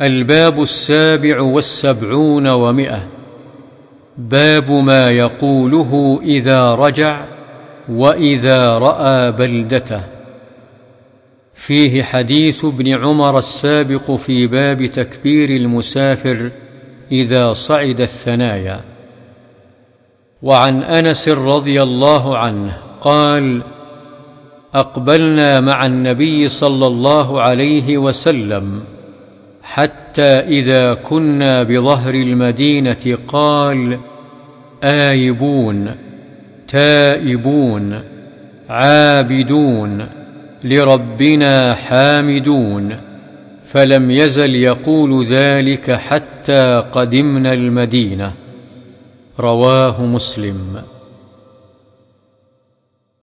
الباب السابع والسبعون ومئة. باب ما يقوله إذا رجع وإذا رأى بلدته. فيه حديث ابن عمر السابق في باب تكبير المسافر إذا صعد الثنايا. وعن أنس رضي الله عنه قال أقبلنا مع النبي صلى الله عليه وسلم حتى إذا كنا بظهر المدينة قال آيبون تائبون عابدون لربنا حامدون. فلم يزل يقول ذلك حتى قدمنا المدينة. رواه مسلم.